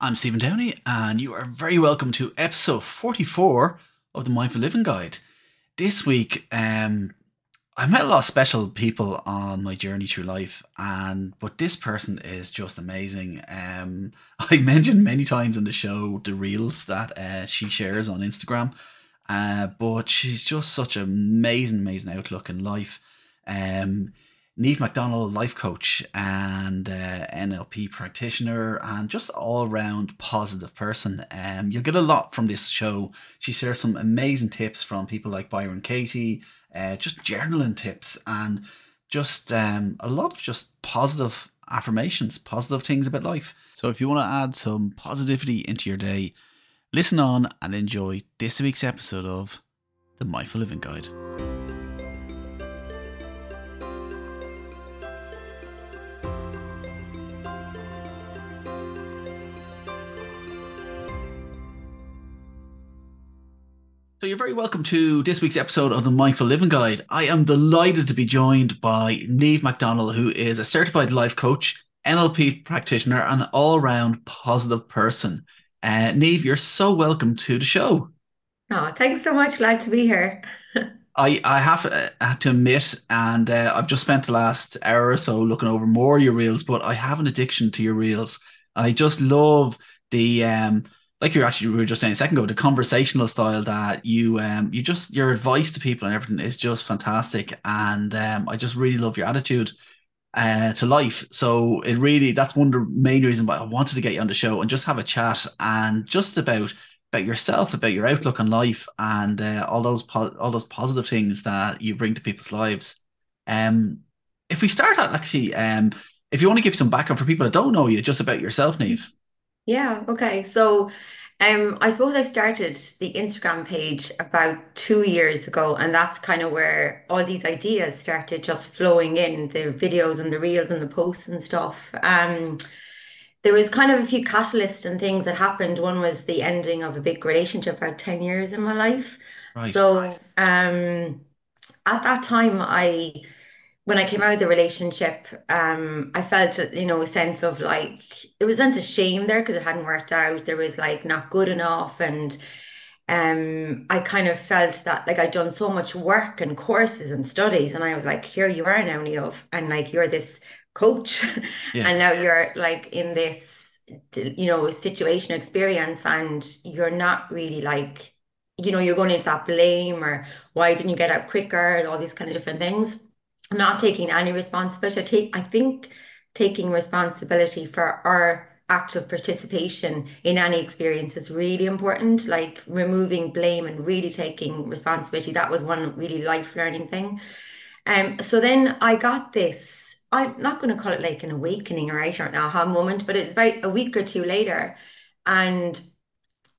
I'm Stephen Downey, and you are very welcome to episode 44 of the Mindful Living Guide. This week, um, I met a lot of special people on my journey through life, and but this person is just amazing. Um, I mentioned many times in the show the reels that uh, she shares on Instagram, uh, but she's just such an amazing, amazing outlook in life. Um, Neve McDonald, life coach and uh, NLP practitioner, and just all round positive person. Um, you'll get a lot from this show. She shares some amazing tips from people like Byron Katie, uh, just journaling tips, and just um, a lot of just positive affirmations, positive things about life. So if you want to add some positivity into your day, listen on and enjoy this week's episode of the Mindful Living Guide. So you're very welcome to this week's episode of the Mindful Living Guide. I am delighted to be joined by Neve McDonald, who is a certified life coach, NLP practitioner, and all-round positive person. Uh, Neve, you're so welcome to the show. Oh, thanks so much. Glad to be here. I, I have uh, to admit, and uh, I've just spent the last hour or so looking over more of your reels, but I have an addiction to your reels. I just love the um, like you actually we were just saying a second ago, the conversational style that you um you just your advice to people and everything is just fantastic, and um I just really love your attitude uh to life. So it really that's one of the main reasons why I wanted to get you on the show and just have a chat and just about about yourself, about your outlook on life, and uh, all those po- all those positive things that you bring to people's lives. Um, if we start out actually, um, if you want to give some background for people that don't know you, just about yourself, Neve. Yeah, okay. So um I suppose I started the Instagram page about two years ago, and that's kind of where all these ideas started just flowing in, the videos and the reels and the posts and stuff. Um there was kind of a few catalysts and things that happened. One was the ending of a big relationship about 10 years in my life. Right. So um at that time I when I came out of the relationship, um, I felt, you know, a sense of like, it was a sense of shame there because it hadn't worked out. There was like not good enough. And um, I kind of felt that like I'd done so much work and courses and studies. And I was like, here you are now, Neve. And like, you're this coach. Yeah. and now you're like in this, you know, situation experience and you're not really like, you know, you're going into that blame or why didn't you get out quicker? All these kind of different things not taking any responsibility. I take, I think taking responsibility for our active participation in any experience is really important. Like removing blame and really taking responsibility. That was one really life learning thing. Um, so then I got this. I'm not going to call it like an awakening or right or an aha moment, but it's about a week or two later, and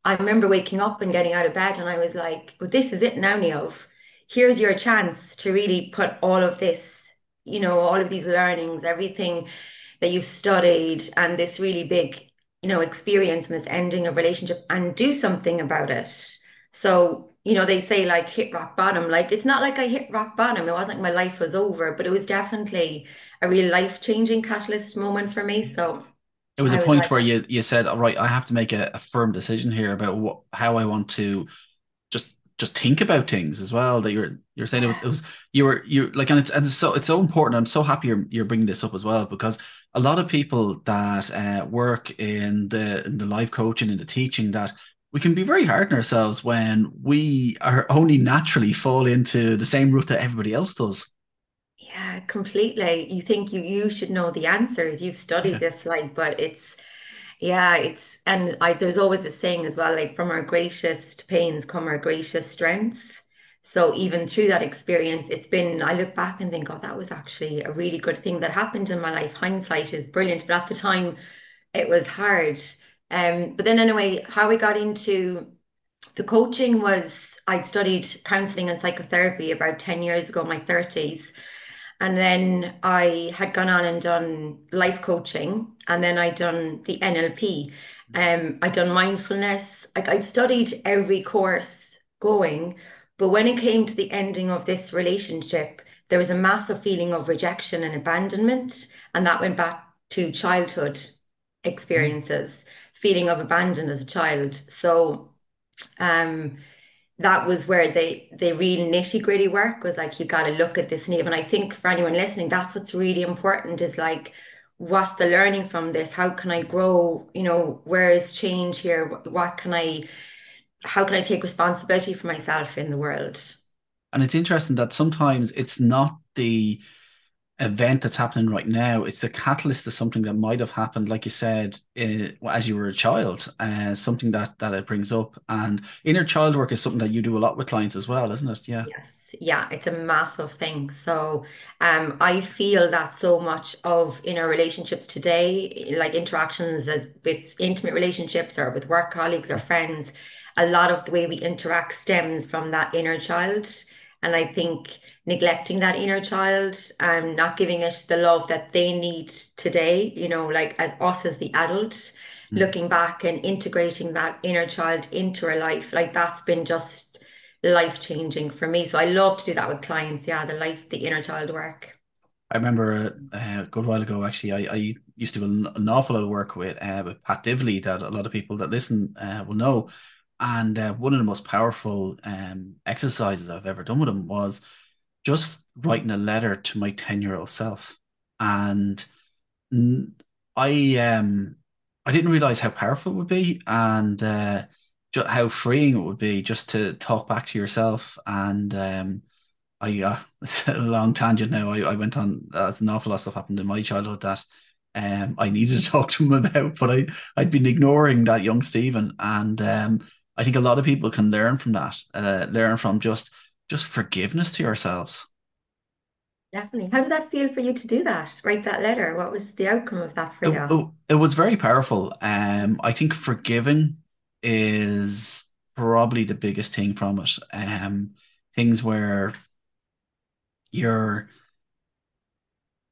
I remember waking up and getting out of bed, and I was like, "Well, this is it now, Neve here's your chance to really put all of this, you know, all of these learnings, everything that you've studied, and this really big, you know, experience and this ending of relationship and do something about it. So, you know, they say like hit rock bottom. Like it's not like I hit rock bottom. It wasn't like my life was over, but it was definitely a real life changing catalyst moment for me. So it was a was point like, where you you said, "All right, I have to make a, a firm decision here about what how I want to just think about things as well that you're you're saying it was, it was you were you like and it's and it's so it's so important. I'm so happy you're, you're bringing this up as well because a lot of people that uh, work in the in the life coaching and the teaching that we can be very hard on ourselves when we are only naturally fall into the same route that everybody else does. Yeah completely. You think you you should know the answers. You've studied yeah. this like but it's yeah, it's and I there's always a saying as well, like from our greatest pains come our greatest strengths. So even through that experience, it's been I look back and think, oh, that was actually a really good thing that happened in my life. Hindsight is brilliant, but at the time it was hard. Um, but then anyway, how we got into the coaching was I'd studied counseling and psychotherapy about 10 years ago, my 30s. And then I had gone on and done life coaching, and then I'd done the NLP. Um, I'd done mindfulness. Like I'd studied every course going, but when it came to the ending of this relationship, there was a massive feeling of rejection and abandonment, and that went back to childhood. Mm. experiences, feeling of abandoned as a child. So um that was where they the real nitty gritty work was like you got to look at this Neve and I think for anyone listening that's what's really important is like what's the learning from this? How can I grow? You know where is change here? What can I how can I take responsibility for myself in the world? And it's interesting that sometimes it's not the event that's happening right now. It's the catalyst to something that might have happened, like you said, uh, as you were a child, uh, something that that it brings up. And inner child work is something that you do a lot with clients as well, isn't it? Yeah. Yes, yeah, it's a massive thing. So, um, I feel that so much of in our relationships today, like interactions as with intimate relationships or with work colleagues or friends, a lot of the way we interact stems from that inner child. And I think neglecting that inner child and not giving it the love that they need today, you know, like as us as the adult, Mm. looking back and integrating that inner child into our life, like that's been just life changing for me. So I love to do that with clients. Yeah, the life, the inner child work. I remember uh, a good while ago, actually, I, I used to do an, an awful lot of work with, uh, with Pat Divilly that a lot of people that listen uh, will know. And uh, one of the most powerful um, exercises I've ever done with him was just writing a letter to my 10 year old self. And I um I didn't realize how powerful it would be and uh, how freeing it would be just to talk back to yourself. And um, I uh, it's a long tangent now. I, I went on. Uh, an awful lot of stuff happened in my childhood that um I needed to talk to him about, but I I'd been ignoring that young Stephen, and um I think a lot of people can learn from that. Uh, learn from just just forgiveness to yourselves. Definitely. How did that feel for you to do that? Write that letter? What was the outcome of that for It, you? it, was very powerful. Um, I think forgiving is probably the biggest thing from it. Um, things where you're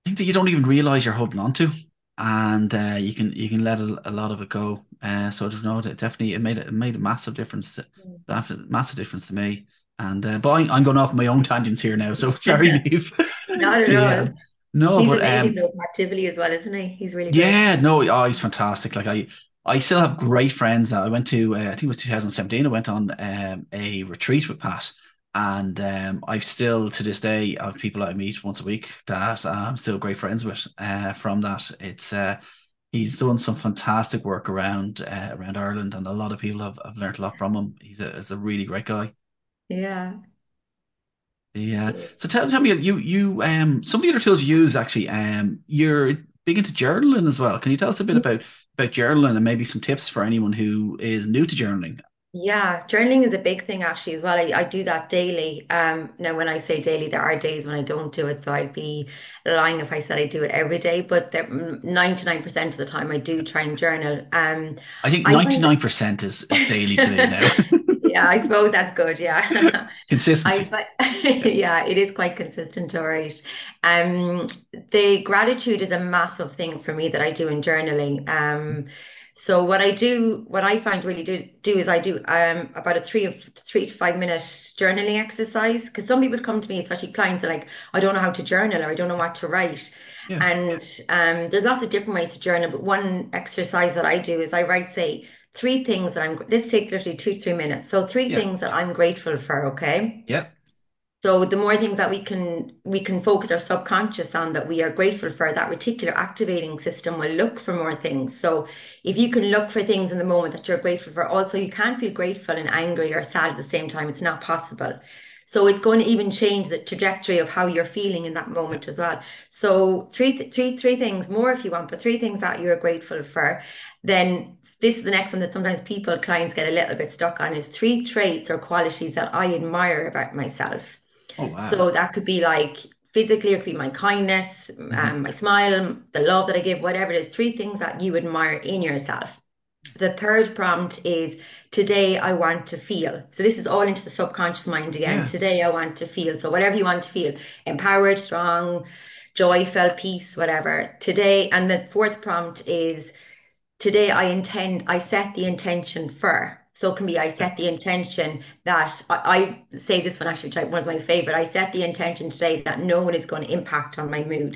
think that you don't even realize you're holding on to, and uh, you can you can let a, a lot of it go. Uh, so don't know. It definitely it made it made a massive difference. To, massive difference to me. And uh, but I, I'm going off my own tangents here now. So sorry, Neve. Not at all. um, no, He's but amazing um, though, actively as well, isn't he? He's really good. yeah, no, oh, he's fantastic. Like I, I still have great friends that I went to. Uh, I think it was 2017. I went on um, a retreat with Pat, and um, I've still to this day have people I meet once a week that I'm still great friends with. Uh, from that, it's uh, he's done some fantastic work around uh, around Ireland, and a lot of people have, have learned a lot from him. He's a, he's a really great guy. Yeah, Yeah. So tell, tell me, you you um some of the other tools you use actually um you're big into journaling as well. Can you tell us a bit about about journaling and maybe some tips for anyone who is new to journaling? Yeah, journaling is a big thing actually as well. I, I do that daily. Um, now when I say daily, there are days when I don't do it, so I'd be lying if I said I do it every day. But there, 99% of the time, I do try and journal. Um, I think 99% is, is daily to me now. Yeah, I suppose that's good. Yeah. I Consistency. fi- Yeah. yeah, it is quite consistent, all right. Um, the gratitude is a massive thing for me that I do in journaling. Um, so what I do, what I find really do do is I do um about a three of three to five minute journaling exercise because some people come to me, especially clients, are like, I don't know how to journal or I don't know what to write. Yeah. And um, there's lots of different ways to journal, but one exercise that I do is I write, say, three things that I'm, this takes literally two to three minutes. So three Yeah. things that I'm grateful for, okay? Yeah. So the more things that we can we can focus our subconscious on that we are grateful for, that reticular activating system will look for more things. So if you can look for things in the moment that you're grateful for, also you can't feel grateful and angry or sad at the same time. It's not possible. So it's going to even change the trajectory of how you're feeling in that moment as well. So three, th- three, three things more if you want, but three things that you're grateful for. Then this is the next one that sometimes people, clients get a little bit stuck on is three traits or qualities that I admire about myself. Oh wow. So that could be like physically, it could be my kindness, hmm um, my smile, the love that I give, whatever it is, three things that you admire in yourself. The third prompt is today I want to feel. So this is all into the subconscious mind again. Yeah. Today I want to feel. So whatever you want to feel, empowered, strong, joyful, peace, whatever. Today, and the fourth prompt is today I intend, I set the intention for. So can be I set the intention that I, I say this one actually, one of my favorite. I set the intention today that no one is going to impact on my mood.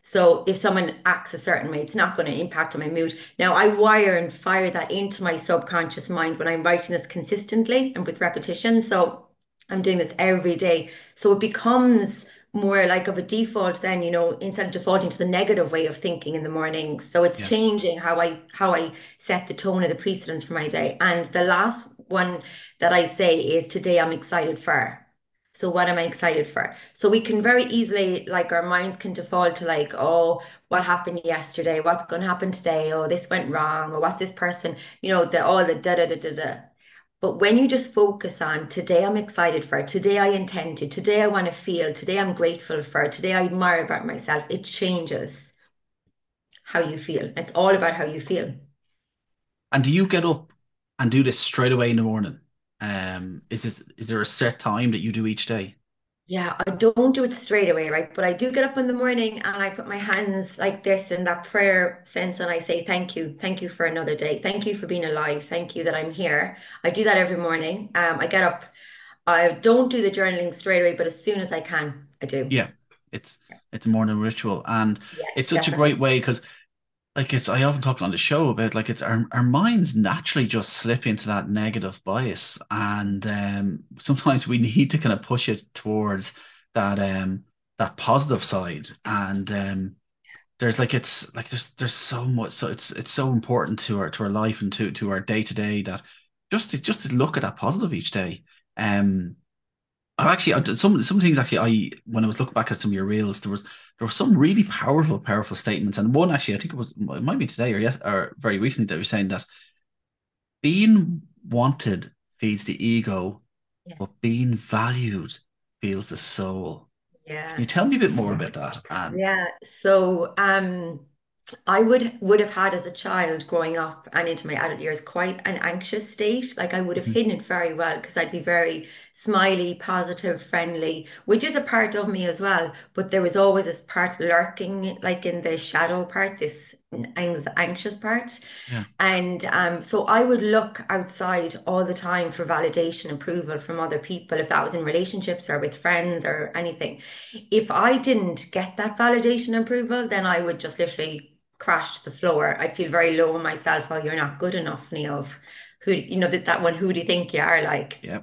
So if someone acts a certain way, it's not going to impact on my mood. Now I wire and fire that into my subconscious mind when I'm writing this consistently and with repetition. So I'm doing this every day. So it becomes more like of a default then, you know, instead of defaulting to the negative way of thinking in the morning. So it's Yeah. changing how I how I set the tone of the precedence for my day. And the last one that I say is today I'm excited for. So what am I excited for? So we can very easily, like our minds can default to like, oh, what happened yesterday? What's going to happen today? Oh, this went wrong. Or what's this person? You know, the all the da da da da da. But when you just focus on today, I'm excited for, today I intend to, today I want to feel, today I'm grateful for, today I admire about myself, it changes how you feel. It's all about how you feel. And do you get up and do this straight away in the morning? Um, is this is there a set time that you do each day? Yeah, I don't do it straight away, right? But I do get up in the morning and I put my hands like this in that prayer sense and I say, Thank you. Thank you for another day. Thank you for being alive. Thank you that I'm here. I do that every morning. Um, I get up. I don't do the journaling straight away, but as soon as I can, I do. Yeah, it's it's a morning ritual, and it's Yes, such a great way because like it's I often talk on the show about like it's our our minds naturally just slip into that negative bias, and um, sometimes we need to kind of push it towards that um that positive side, and um, there's like it's like there's there's so much so it's it's so important to our to our life and to to our day to day that just to just to look at that positive each day. Um, I actually some some things actually I when I was looking back at some of your reels there was there were some really powerful powerful statements and one actually I think it was it might be today or yes or very recently that were saying that being wanted feeds the ego Yeah. but being valued feels the soul. Yeah. Can you tell me a bit more about that, Anne? Yeah. So, um, I would would have had as a child growing up and into my adult years quite an anxious state. Like I would have Mhm. hidden it very well because I'd be very smiley, positive, friendly, which is a part of me as well. But there was always this part lurking, like in the shadow part, this anx anxious part. Yeah, And um, so I would look outside all the time for validation, approval from other people, if that was in relationships or with friends or anything. If I didn't get that validation approval, then I would just literally crash to the floor. I'd feel very low on myself. Oh, you're not good enough, Neve. Who, you know, that, that one, who do you think you are like? yeah,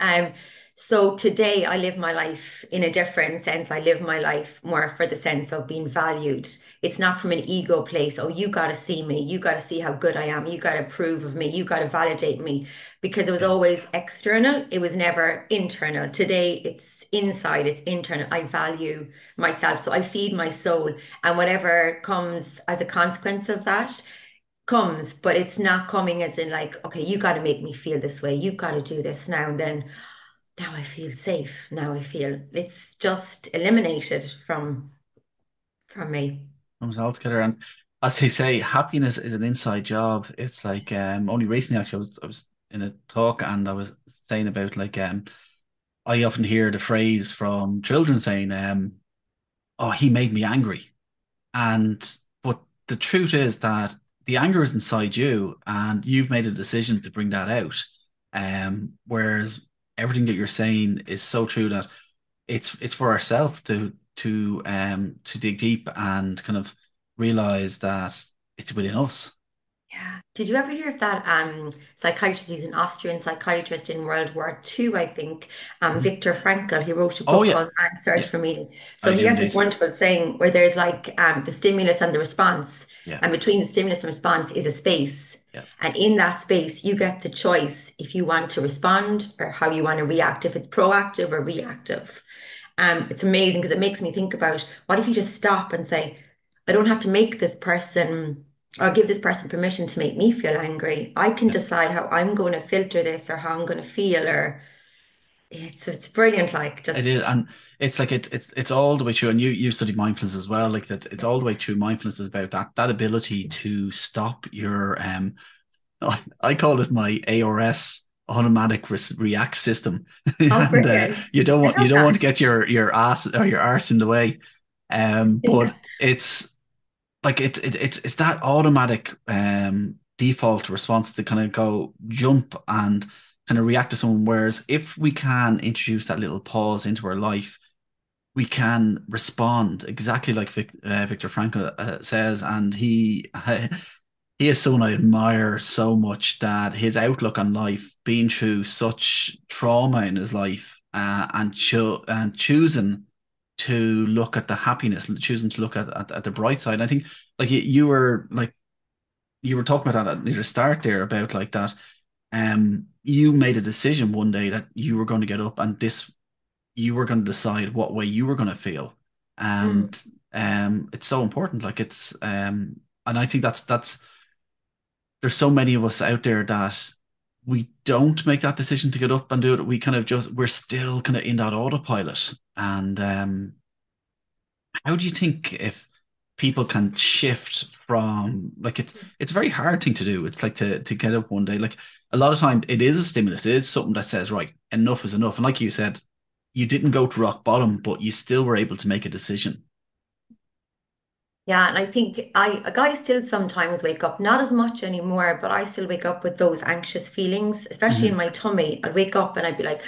Um, so today I live my life in a different sense. I live my life more for the sense of being valued. It's not from an ego place. Oh, you got to see me. You got to see how good I am. You got to approve of me. You got to validate me because it was always external. It was never internal. Today it's inside, it's internal. I value myself. So I feed my soul and whatever comes as a consequence of that comes, but it's not coming as in like, okay, you got to make me feel this way. You got to do this now and then now I feel safe. Now I feel it's just eliminated from from me. comes all together. And as they say, happiness is an inside job. It's like um only recently actually I was I was in a talk and I was saying about like um I often hear the phrase from children saying um oh he made me angry. And but the truth is that the anger is inside you and you've made a decision to bring that out. Um whereas everything that you're saying is so true that it's it's for ourselves to to um to dig deep and kind of realize that it's within us. Yeah. Did you ever hear of that um psychiatrist? He's an Austrian psychiatrist in World War II, I think. Um, Mhm. Viktor Frankl. He wrote a Oh book yeah, called Man's Search yeah, for Meaning. I So he has this wonderful saying where there's like um the stimulus and the response, Yeah, and between the stimulus and response is a space. Yeah, And in that space, you get the choice if you want to respond or how you want to react, if it's proactive or reactive. Um, it's amazing because it makes me think about what if you just stop and say, I don't have to make this person or give this person permission to make me feel angry. I can yeah. decide how I'm going to filter this or how I'm going to feel, or it's it's brilliant. Like just It is, and it's like it, it's it's all the way through. And you you study mindfulness as well. Like that, it's all the way through. Mindfulness is about that that ability to stop your um. I call it my ARS automatic re react system, oh, and uh, you don't want you don't want to get your your ass or your arse in the way. Um, Yeah. but it's like it's it, it's it's that automatic um default response to kind of go jump and kind of react to someone. Whereas if we can introduce that little pause into our life, we can respond exactly like Vic, uh, Viktor Frankl uh, says, and he he is someone I admire so much that his outlook on life, being through such trauma in his life, uh, and cho- and choosing to look at the happiness, choosing to look at, at, at the bright side. I think like you, you were like you were talking about that at the start there about like that. Um, you made a decision one day that you were going to get up and this you were going to decide what way you were going to feel. And mm. um it's so important like it's um and i think that's that's there's so many of us out there that we don't make that decision to get up and do it. We kind of just we're still kind of in that autopilot. And um how do you think if people can shift from like it's it's a very hard thing to do. It's like to to get up one day like a lot of time it is a stimulus it is something that says right enough is enough and like you said you didn't go to rock bottom but you still were able to make a decision yeah, and I think I guys still sometimes wake up, not as much anymore, but I still wake up with those anxious feelings, especially mm-hmm. in my tummy. I'd wake up and I'd be like,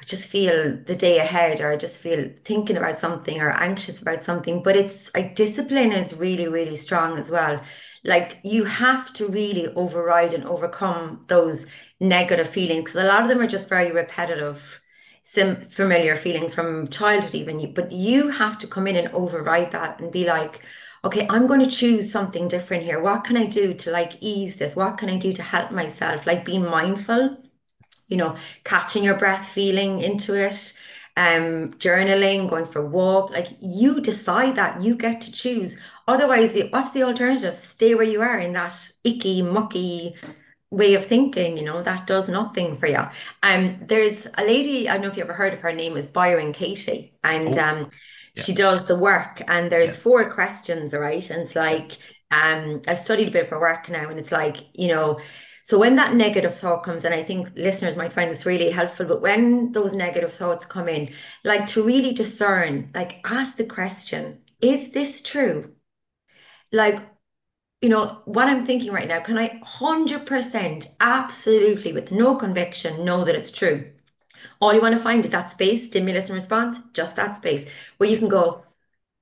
I just feel the day ahead, or I just feel thinking about something or anxious about something. But it's like discipline is really, really strong as well. Like you have to really override and overcome those negative feelings because a lot of them are just very repetitive sim- familiar feelings from childhood even but you have to come in and override that and be like okay, I'm going to choose something different here. What can I do to like ease this? What can I do to help myself? Like being mindful, you know, catching your breath, feeling into it, um, journaling, going for a walk. Like you decide that you get to choose. Otherwise, the, what's the alternative? Stay where you are in that icky, mucky way of thinking, you know, that does nothing for you. Um, there's a lady, I don't know if you ever heard of her name is Byron Katie. And oh. um she does the work and there's yeah. four questions right and it's like um i've studied a bit of her work now and it's like you know so when that negative thought comes and i think listeners might find this really helpful but when those negative thoughts come in like to really discern like ask the question is this true? Like you know what i'm thinking right now can i 100% absolutely with no conviction know that it's true? All you want to find is that space, stimulus and response, just that space where you can go,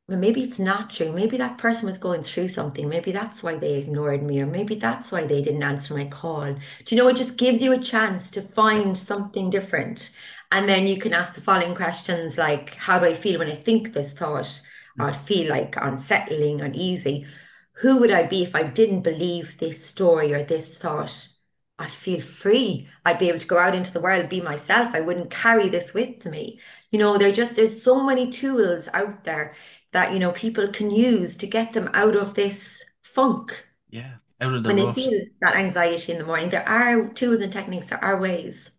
maybe it's not true. Maybe that person was going through something. Maybe that's why they ignored me, or maybe that's why they didn't answer my call. Do you know, it just gives you a chance to find something different. And then you can ask the following questions like, how do I feel when I think this thought? Or I feel like unsettling, uneasy. Who would I be if I didn't believe this story or this thought? I feel free. I'd be able to go out into the world, be myself. I wouldn't carry this with me. You know, there just there's so many tools out there that you know people can use to get them out of this funk. Yeah, out of the when they feel that anxiety in the morning. There are tools and techniques. There are ways.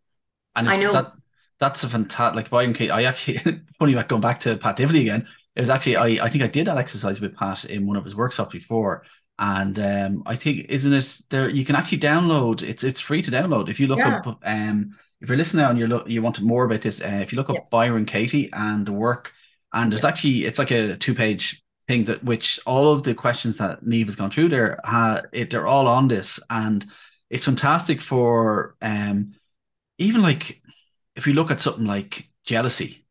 And I know that, that's a fantastic. Like Byron Katie, I actually funny about going back to Pat Divilly again. It was actually I I think I did that exercise with Pat in one of his workshops before and um, I think isn't it there? You can actually download. It's it's free to download. If you look yeah. up, um, if you're listening now and you look, you want more about this. Uh, if you look up yeah. Byron Katie and the work, and there's actually it's like a two page thing that which all of the questions that Neve has gone through there, uh, it, they're all on this, and it's fantastic for um, even like if you look at something like jealousy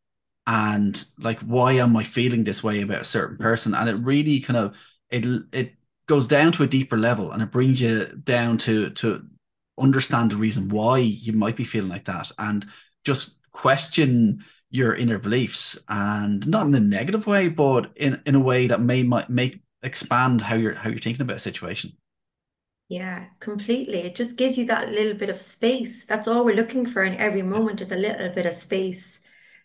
and like why am I feeling this way about a certain person, and it really kind of it it goes down to a deeper level and it brings you down to to understand the reason why you might be feeling like that. And just question your inner beliefs and not in a negative way but in, in a way that may might make expand how you're how you're thinking about a situation. Yeah completely. It just gives you that little bit of space. That's all we're looking for in every moment is a little bit of space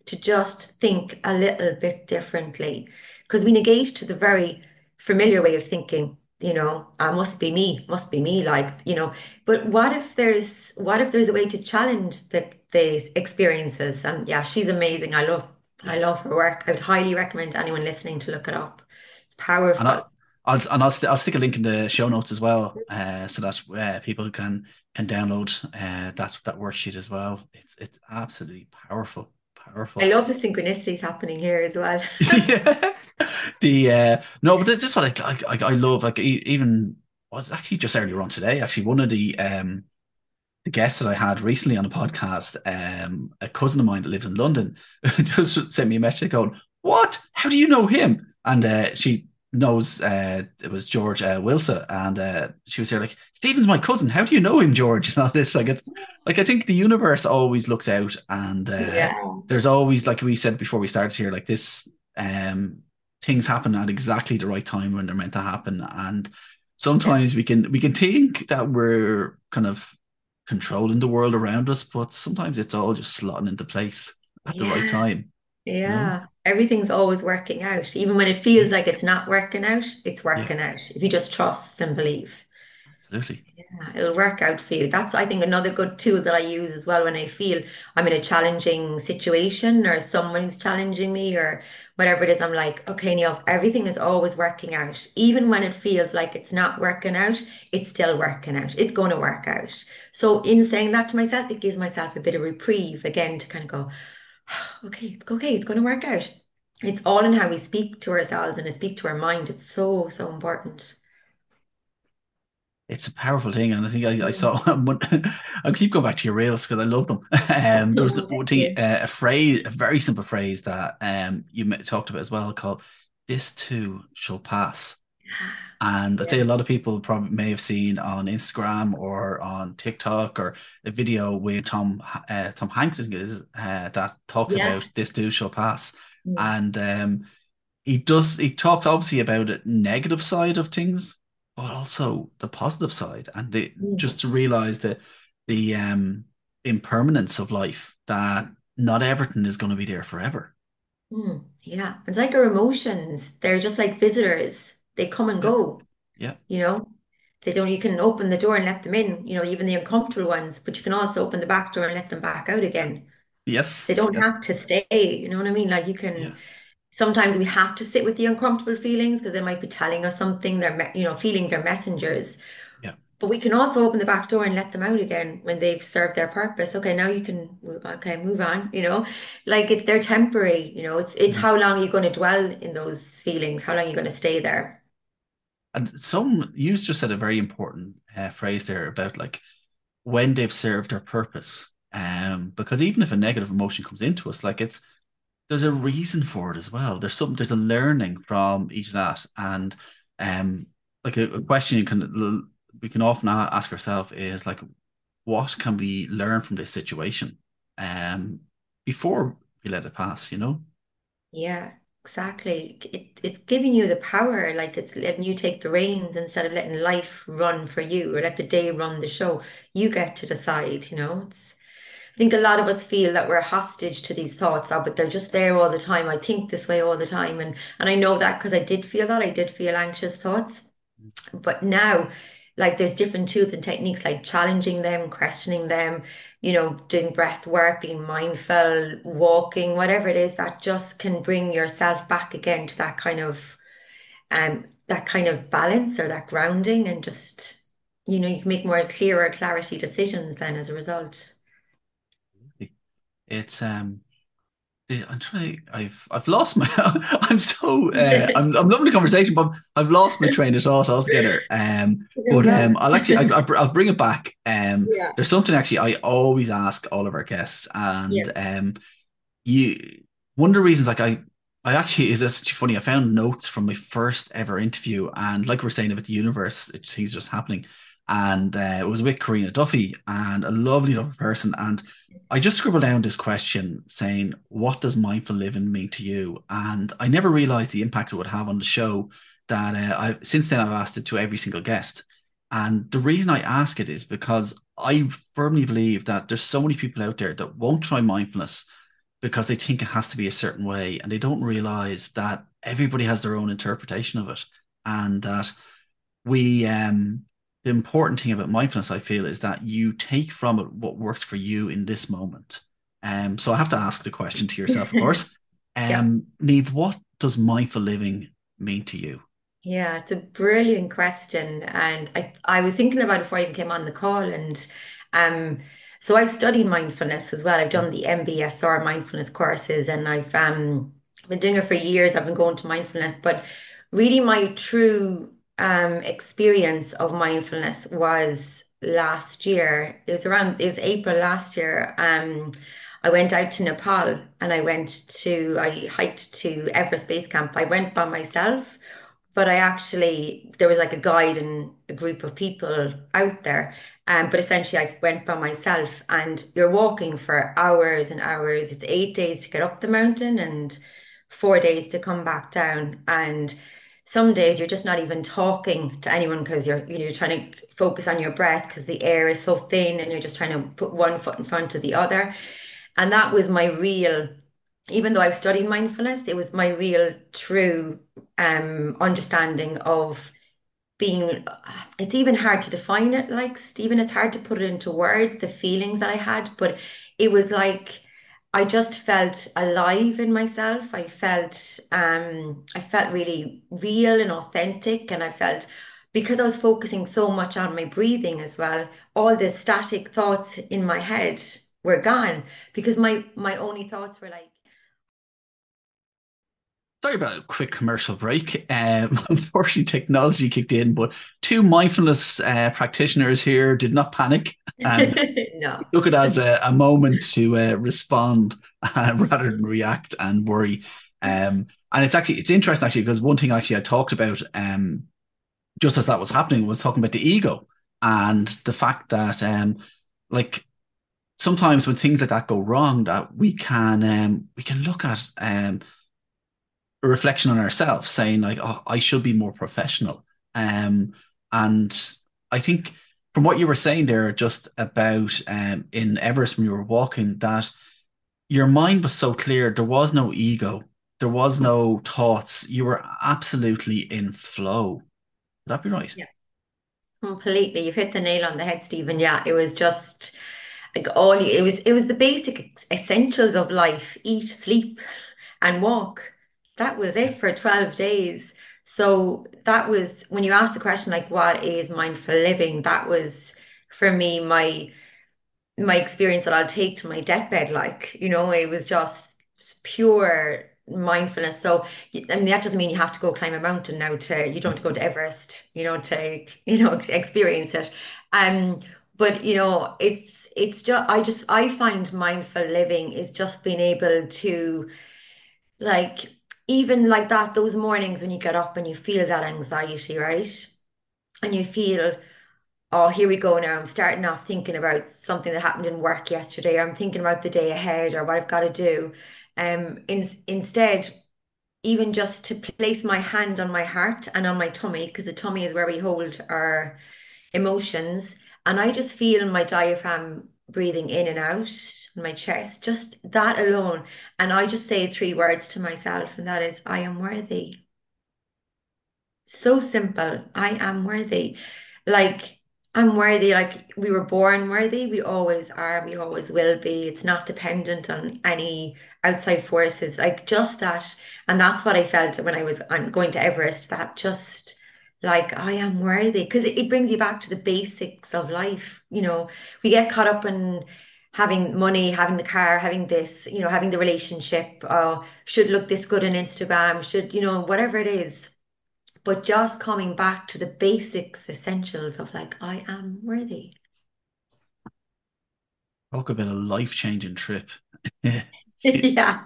to just think a little bit differently. Because we negate to the very familiar way of thinking you know I must be me must be me like you know. But what if there's what if there's a way to challenge the the experiences? And yeah she's amazing. I love I love her work. I would highly recommend anyone listening to look it up. It's powerful and I'll I'll, and I'll, st- I'll stick a link in the show notes as well uh, so that uh, people can can download uh, that that worksheet as well. It's it's absolutely powerful I love the synchronicities happening here as well yeah the uh, no, but this is what I, I I love. Like even I was actually just earlier on today. Actually, one of the um the guests that I had recently on a podcast, um, a cousin of mine that lives in London, just sent me a message going, what? How do you know him? And uh, she knows uh, it was George uh, Wilson, and uh, she was here like, Stephen's my cousin. How do you know him, George? And all this, like it's like I think the universe always looks out, and uh, Yeah. there's always like we said before we started here, like this, um, things happen at exactly the right time when they're meant to happen, and Yeah. sometimes we can we can think that we're kind of controlling the world around us, but sometimes it's all just slotting into place at the right Yeah. time, you know? Yeah. Everything's always working out. Even when it feels mm. like it's not working out, it's yeah, working out. If you just trust and believe. absolutely. Yeah, it'll work out for you. That's, I think, another good tool that I use as well when I feel I'm in a challenging situation or someone's challenging me or whatever it is. I'm like, okay, Neil, everything is always working out. Even when it feels like it's not working out, it's still working out. It's going to work out. So, in saying that to myself, it gives myself a bit of reprieve again to kind of go, okay, it's okay, it's going to work out. It's all in how we speak to ourselves and to speak to our mind. It's so, so important. It's a powerful thing, and I think I, I Mm. saw. one- I keep going back to your rails because I love them. Um, there was the thing, uh, a phrase, a very simple phrase that um you talked about as well, called "This too shall pass." And I'd say a lot of people probably may have seen on Instagram or on TikTok or a video with Tom uh, Tom Hanks I think it is uh, that talks Yeah. about "This too shall pass," Mm. and um he does he talks obviously about the negative side of things, but also the positive side, and the, Mm. just to realize that the um impermanence of life, that not everything is going to be there forever. Mm. Yeah. It's like our emotions. They're just like visitors. They come and Yeah, go, yeah, you know? They don't, you can open the door and let them in, you know, even the uncomfortable ones, but you can also open the back door and let them back out again. Yes. They don't yes, have to stay, you know what I mean? Like you yeah, can, sometimes we have to sit with the uncomfortable feelings because they might be telling us something. They're, you know, feelings are messengers. yeah. But we can also open the back door and let them out again when they've served their purpose. Okay, now you can move, okay, move on, you know. Like it's they're temporary, you know. It's it's Mhm. how long you're going to dwell in those feelings, how long you're going to stay there. And some you just said a very important uh, phrase there about like when they've served their purpose. Um, because even if a negative emotion comes into us, like it's there's a reason for it as well. There's something, there's a learning from each of that, and um, like a, a question you can we can often ask ourselves is like, what can we learn from this situation, um, before we let it pass, you know? Yeah, exactly. It, it's giving you the power, like it's letting you take the reins instead of letting life run for you or let the day run the show. You get to decide, you know. It's I think a lot of us feel that we're hostage to these thoughts, oh, but they're just there all the time. I think this way all the time. And and I know that because I did feel that. I did feel anxious thoughts. Mm. But now, like there's different tools and techniques like challenging them, questioning them, you know, doing breath work, being mindful, walking, whatever it is that just can bring yourself back again to that kind of um that kind of balance or that grounding and just, you know, you can make more clearer clarity decisions then as a result. It's um I'm trying. I've I've lost my. I'm so. Uh, I'm I'm loving the conversation, but I've lost my train of thought altogether. Um, but um. I'll actually I, I'll I'll bring it back. Um, Yeah. there's something actually I always ask all of our guests, and Yeah. um, you one of the reasons like I I actually is this funny. I found notes from my first ever interview, and like we're saying about the universe, it, things just happening, and uh, it was with Karina Duffy, and a lovely, lovely person, and I just scribbled down this question saying, "What does mindful living mean to you?" And I never realized the impact it would have on the show. That uh, I since then I've asked it to every single guest, and the reason I ask it is because I firmly believe that there's so many people out there that won't try mindfulness because they think it has to be a certain way and they don't realize that everybody has their own interpretation of it and that we um the important thing about mindfulness I feel is that you take from it what works for you in this moment um so I have to ask the question to yourself of course Yeah. um Neve what does mindful living mean to you Yeah, it's a brilliant question. And I I was thinking about it before I even came on the call. And um so I've studied mindfulness as well. I've done the MBSR mindfulness courses and I've um been doing it for years. I've been going to mindfulness, but really my true um experience of mindfulness was last year. It was around it was April last year. Um I went out to Nepal and I went to, I hiked to Everest Base Camp. I went by myself, but I actually, there was like a guide and a group of people out there. Um, but essentially, I went by myself, and you're walking for hours and hours. It's eight days to get up the mountain and four days to come back down. And some days you're just not even talking to anyone because you're you know you're trying to focus on your breath because the air is so thin and you're just trying to put one foot in front of the other. And that was my real even though I've studied mindfulness it was my real true um understanding of being it's even hard to define it like Stephen it's hard to put it into words the feelings that I had but it was like I just felt alive in myself. I felt um I felt really real and authentic and I felt because I was focusing so much on my breathing as well, all the static thoughts in my head were gone because my my only thoughts were like Sorry about a quick commercial break. Um, unfortunately, technology kicked in, but two mindfulness uh, practitioners here did not panic and no. took it as a, a moment to uh, respond uh, rather than react and worry. Um, and it's actually it's interesting actually because one thing actually I talked about um, just as that was happening was talking about the ego and the fact that um, like sometimes when things like that go wrong that we can um, we can look at um, a reflection on ourselves, saying like, "Oh, I should be more professional." Um, and I think from what you were saying there, just about um, in Everest when you were walking, that your mind was so clear. There was no ego. There was no thoughts. You were absolutely in flow. Would that be right? Yeah, completely. You've hit the nail on the head, Stephen. Yeah, it was just like all it was. It was the basic essentials of life: eat, sleep, and walk that was it for 12 days. So that was when you asked the question, like, what is mindful living? That was for me my my experience that I'll take to my deathbed. Like, you know, it was just pure mindfulness. So I mean that doesn't mean you have to go climb a mountain now to you don't have to go to Everest, you know, to you know experience it. Um, but you know, it's it's just I just I find mindful living is just being able to like even like that, those mornings when you get up and you feel that anxiety, right? And you feel, oh, here we go now. I'm starting off thinking about something that happened in work yesterday, or I'm thinking about the day ahead or what I've got to do. Um, in, instead, even just to place my hand on my heart and on my tummy, because the tummy is where we hold our emotions. And I just feel my diaphragm breathing in and out my chest, just that alone. And I just say three words to myself, and that is, I am worthy. So simple. I am worthy. Like, I'm worthy. Like, we were born worthy. We always are. We always will be. It's not dependent on any outside forces. Like, just that. And that's what I felt when I was going to Everest, that just like I am worthy because it, it brings you back to the basics of life. You know, we get caught up in having money, having the car, having this, you know, having the relationship, uh, should look this good on Instagram, should, you know, whatever it is. But just coming back to the basics, essentials of like, I am worthy. Talk about a life changing trip. yeah.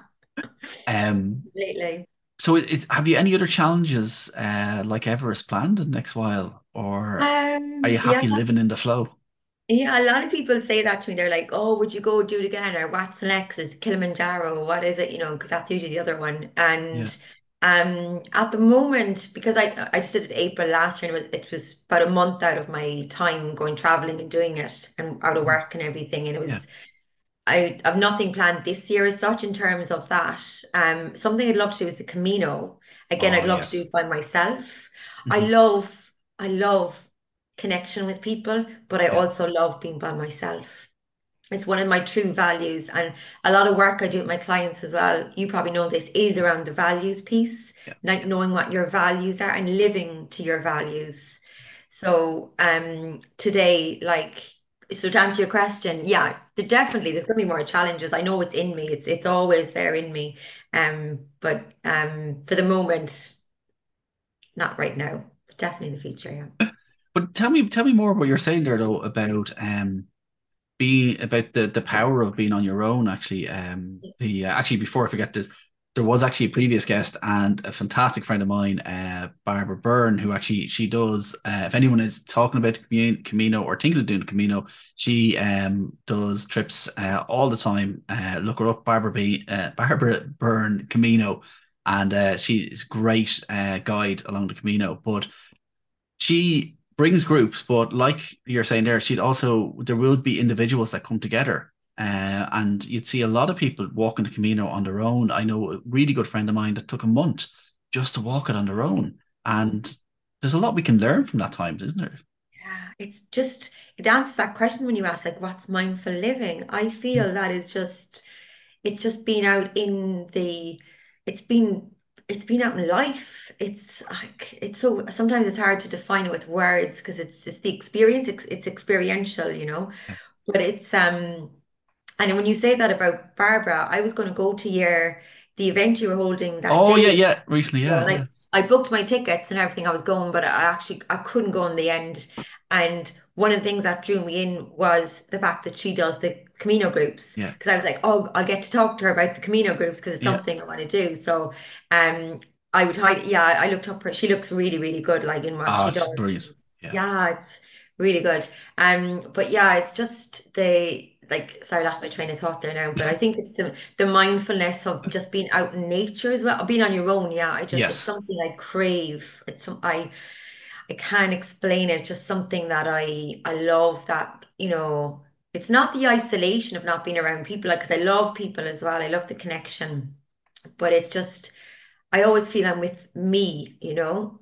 Um, Completely. So, it, have you any other challenges uh, like Everest planned in the next while, or Um, are you happy yeah. living in the flow? Yeah, a lot of people say that to me. They're like, "Oh, would you go do it again?" Or "What's next? Is Kilimanjaro? What is it?" You know, because that's usually the other one. Yeah. And um, at the moment, because I I just did it April last year, and it was it was about a month out of my time going traveling and doing it, and out of Mhm. work and everything. And it Yeah. was I have nothing planned this year as such in terms of that. Um, something I'd love to do is the Camino. Again, Oh, I'd love to do it by myself. I hmm love, I love connection with people, but I also love being by myself. It's one of my true values, and a lot of work I do with my clients as well. You probably know this is around the values piece, Yeah. like knowing what your values are and living to your values. So, um, today, like, so to answer your question, yeah, there definitely there's going to be more challenges. I know it's in me. It's it's always there in me. Um, but um, for the moment, not right now, but definitely in the future. Yeah. But tell me, tell me more about what you're saying there, though, about um, being about the the power of being on your own. Actually, um, the uh, actually before I forget this, there was actually a previous guest and a fantastic friend of mine, uh, Barbara Byrne, who actually she does. Uh, if anyone is talking about Camino or thinking of doing the Camino, she um does trips uh, all the time. Uh, look her up, Barbara B, uh, Barbara Byrne Camino, and uh, she's great guide along the Camino. But she brings groups, but like you're saying there, she'd also there will be individuals that come together uh, and you'd see a lot of people walking the Camino on their own. I know a really good friend of mine that took a month just to walk it on their own. And there's a lot we can learn from that time, isn't there? Yeah, it's just, it answers that question when you ask, like, what's mindful living? I feel mm. that is just, it's just been out in the, it's been, it's been out in life. It's like, it's so, sometimes it's hard to define it with words because it's just the experience, it's, it's experiential, you know, yeah. but it's, um, and when you say that about Barbara, I was going to go to your the event you were holding that oh day. yeah yeah recently yeah, yeah. I, I booked my tickets and everything I was going but I actually I couldn't go in the end and one of the things that drew me in was the fact that she does the Camino groups yeah because I was like oh I'll get to talk to her about the Camino groups because it's something. I want to do so um I would hide yeah I looked up her she looks really really good like in what oh, she does brilliant yeah. yeah it's really good um but yeah it's just the like sorry, I lost my train of thought there now, but I think it's the the mindfulness of just being out in nature as well, being on your own. Yeah, I just yes. it's something I crave. It's some I I can't explain it. It's just something that I I love. That you know, it's not the isolation of not being around people, like because I love people as well. I love the connection, but it's just I always feel I'm with me. You know,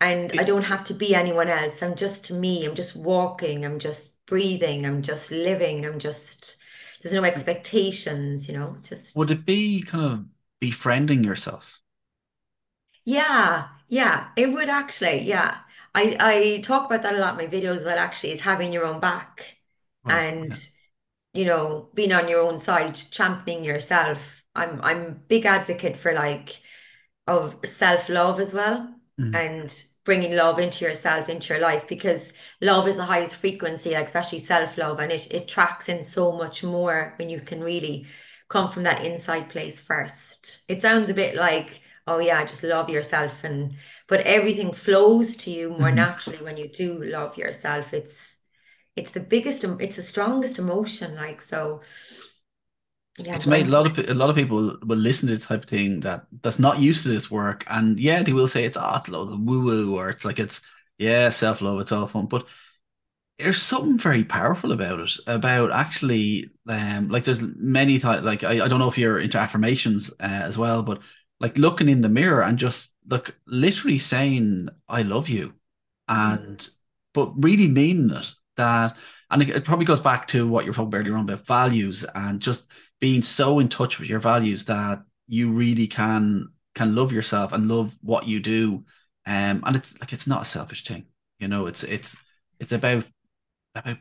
and I don't have to be anyone else. I'm just me. I'm just walking. I'm just breathing i'm just living i'm just there's no expectations you know just would it be kind of befriending yourself yeah yeah it would actually yeah i i talk about that a lot in my videos but actually is having your own back and yeah. you know being on your own side championing yourself i'm i'm big advocate for like of self-love as well mm. and bringing love into yourself into your life because love is the highest frequency like especially self-love and it it tracks in so much more when you can really come from that inside place first it sounds a bit like oh yeah just love yourself and but everything flows to you more mm-hmm. naturally when you do love yourself it's it's the biggest it's the strongest emotion like so yeah, it's made a lot of a lot of people will listen to this type of thing that that's not used to this work, and yeah, they will say it's oh, it's a load of woo woo, or it's like it's yeah, self love, it's all fun, but there's something very powerful about it. About actually, um, like there's many type, like I, I don't know if you're into affirmations uh, as well, but like looking in the mirror and just like literally saying I love you, and but really meaning it that, and it, it probably goes back to what you're talking earlier on about values and just being so in touch with your values that you really can can love yourself and love what you do. Um and it's like it's not a selfish thing you know it's it's it's about about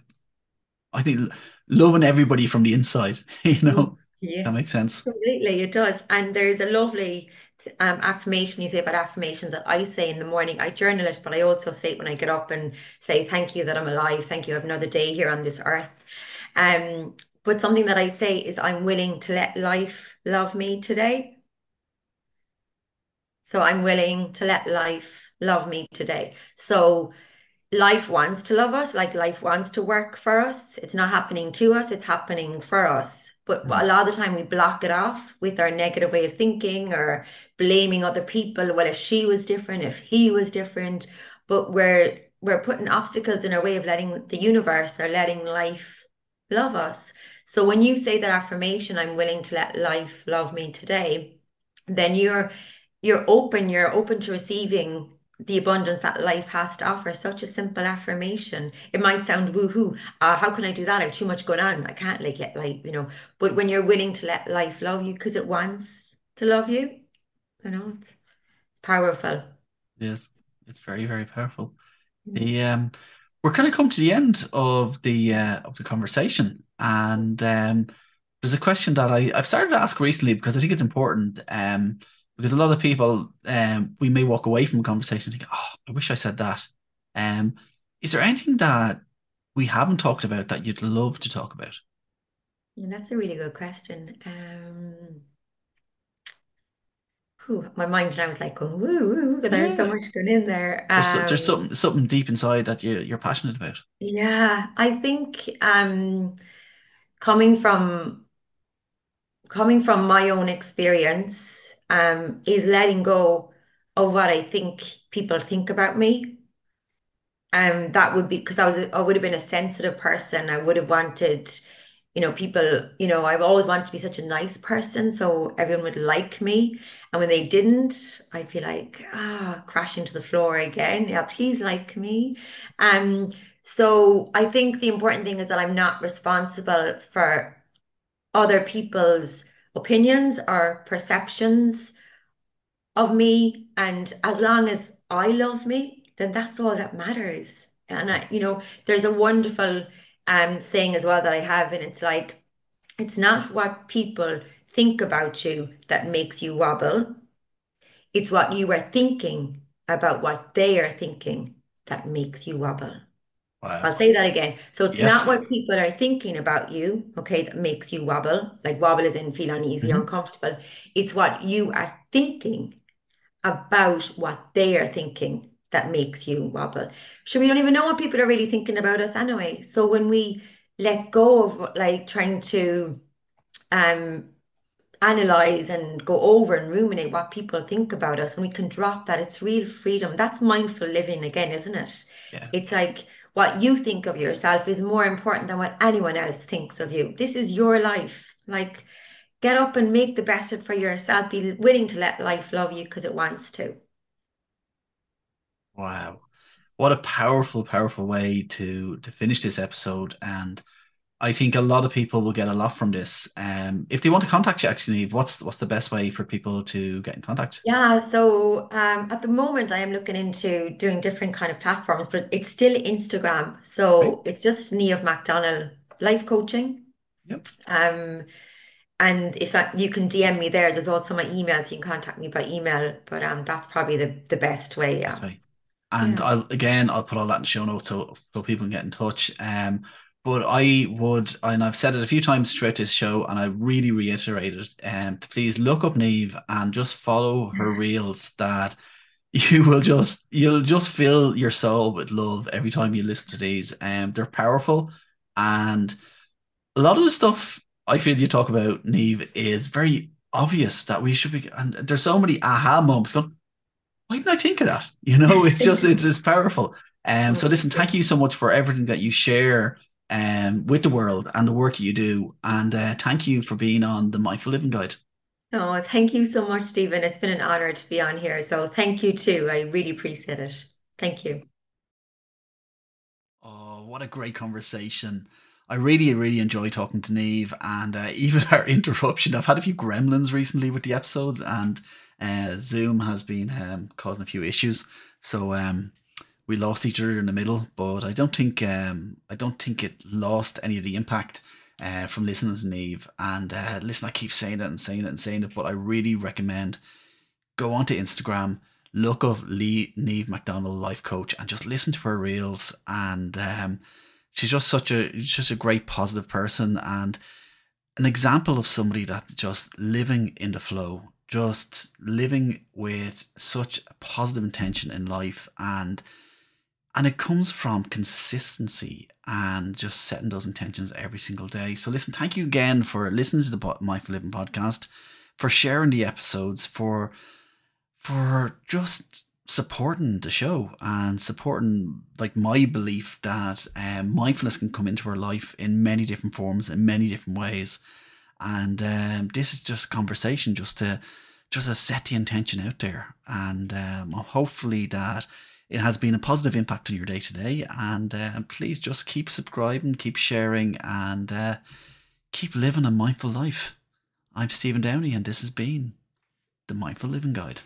i think loving everybody from the inside you know? Yeah. That makes sense. Completely it does. And there's a lovely um, affirmation you say about affirmations that I say in the morning. I journal it, but I also say it when I get up and say, Thank you that I'm alive. Thank you. I have another day here on this earth. Um, but something that I say is I'm willing to let life love me today. So I'm willing to let life love me today. So life wants to love us, like life wants to work for us. It's not happening to us, it's happening for us. But mm. a lot of the time we block it off with our negative way of thinking or blaming other people. Well, if she was different, if he was different, but we're we're putting obstacles in our way of letting the universe or letting life love us. So when you say that affirmation, I'm willing to let life love me today, then you're you're open, you're open to receiving the abundance that life has to offer. Such a simple affirmation. It might sound woohoo. Uh, how can I do that? I have too much going on. I can't like let life, you know. But when you're willing to let life love you because it wants to love you, you know, it's powerful. Yes, it's very, very powerful. Mm. The um we're kind of come to the end of the uh, of the conversation, and um, there's a question that I I've started to ask recently because I think it's important. Um, because a lot of people um we may walk away from a conversation thinking, oh, I wish I said that. Um, is there anything that we haven't talked about that you'd love to talk about? That's a really good question. Um, whew, my mind now was like going woo woo, but there's so much going in there. There's so- there's Um, something something deep inside that you you're passionate about. yeah, I think um, coming from coming from my own experience um, is letting go of what I think people think about me. Um, that would be because I was I would have been a sensitive person. I would have wanted, you know, people, you know, I've always wanted to be such a nice person so everyone would like me. And when they didn't, I'd be like, ah, crashing to the floor again. Yeah, please like me. Um, so I think the important thing is that I'm not responsible for other people's opinions or perceptions of me. And as long as I love me, then that's all that matters. And I, you know, there's a wonderful um saying as well that I have, and it's like, it's not what people think about you that makes you wobble. It's what you are thinking about what they are thinking that makes you wobble. I'll say that again. So it's not what people are thinking about you, okay, that makes you wobble, like wobble is in feel uneasy, hmm uncomfortable. It's what you are thinking about what they are thinking that makes you wobble. So we don't even know what people are really thinking about us anyway. So when we let go of like trying to um analyze and go over and ruminate what people think about us, when we can drop that, it's real freedom. That's mindful living again, isn't it? Yeah. It's like what you think of yourself is more important than what anyone else thinks of you. This is your life. Like, get up and make the best of it for yourself. Be willing to let life love you because it wants to. Wow. What a powerful, powerful way to to finish this episode. And I think a lot of people will get a lot from this. Um, if they want to contact you, actually, what's what's the best way for people to get in contact? Yeah, so um, at the moment I am looking into doing different kind of platforms, but it's still Instagram. Right? So it's just Neve MacDonald life coaching. Yep. Um, and if that you can DM me there, there's also my email, so you can contact me by email. But um, that's probably the the best way. That's Yeah, right. And yeah, I'll again I'll put all that in the show notes so so people can get in touch. Um, but I would, and I've said it a few times throughout this show, and I really reiterate it, um, to please look up Neve and just follow her reels that you will just you'll just fill your soul with love every time you listen to these. Um, they're powerful, and a lot of the stuff I feel you talk about, Neve, is very obvious that we should be. And there's so many aha moments. Going, why didn't I think of that? You know, it's just it's it's powerful. Um, so listen, thank you so much for everything that you share um with the world and the work you do, and uh, thank you for being on the Mindful Living Guide. Oh, thank you so much, Stephen. It's been an honor to be on here. So thank you too. I really appreciate it. Thank you. Oh, what a great conversation. I really, really enjoy talking to Neve and uh, even our interruption. I've had a few gremlins recently with the episodes, and uh, Zoom has been um, causing a few issues. So um, we lost each other in the middle, but I don't think um, I don't think it lost any of the impact uh, from listening to Neve. And uh, listen, I keep saying it and saying it and saying it, but I really recommend go onto Instagram, look up Lee Neve McDonald life coach, and just listen to her reels. And um, she's just such a just a great positive person and an example of somebody that just living in the flow, just living with such a positive intention in life and and it comes from consistency and just setting those intentions every single day. So listen, thank you again for listening to the Mindful Living podcast, for sharing the episodes, for for just supporting the show and supporting like my belief that um, mindfulness can come into our life in many different forms in many different ways and um, this is just conversation just to just to set the intention out there and um, hopefully that it has been a positive impact on your day today and uh, please just keep subscribing keep sharing and uh, keep living a mindful life. I'm stephen downey and this has been the mindful living guide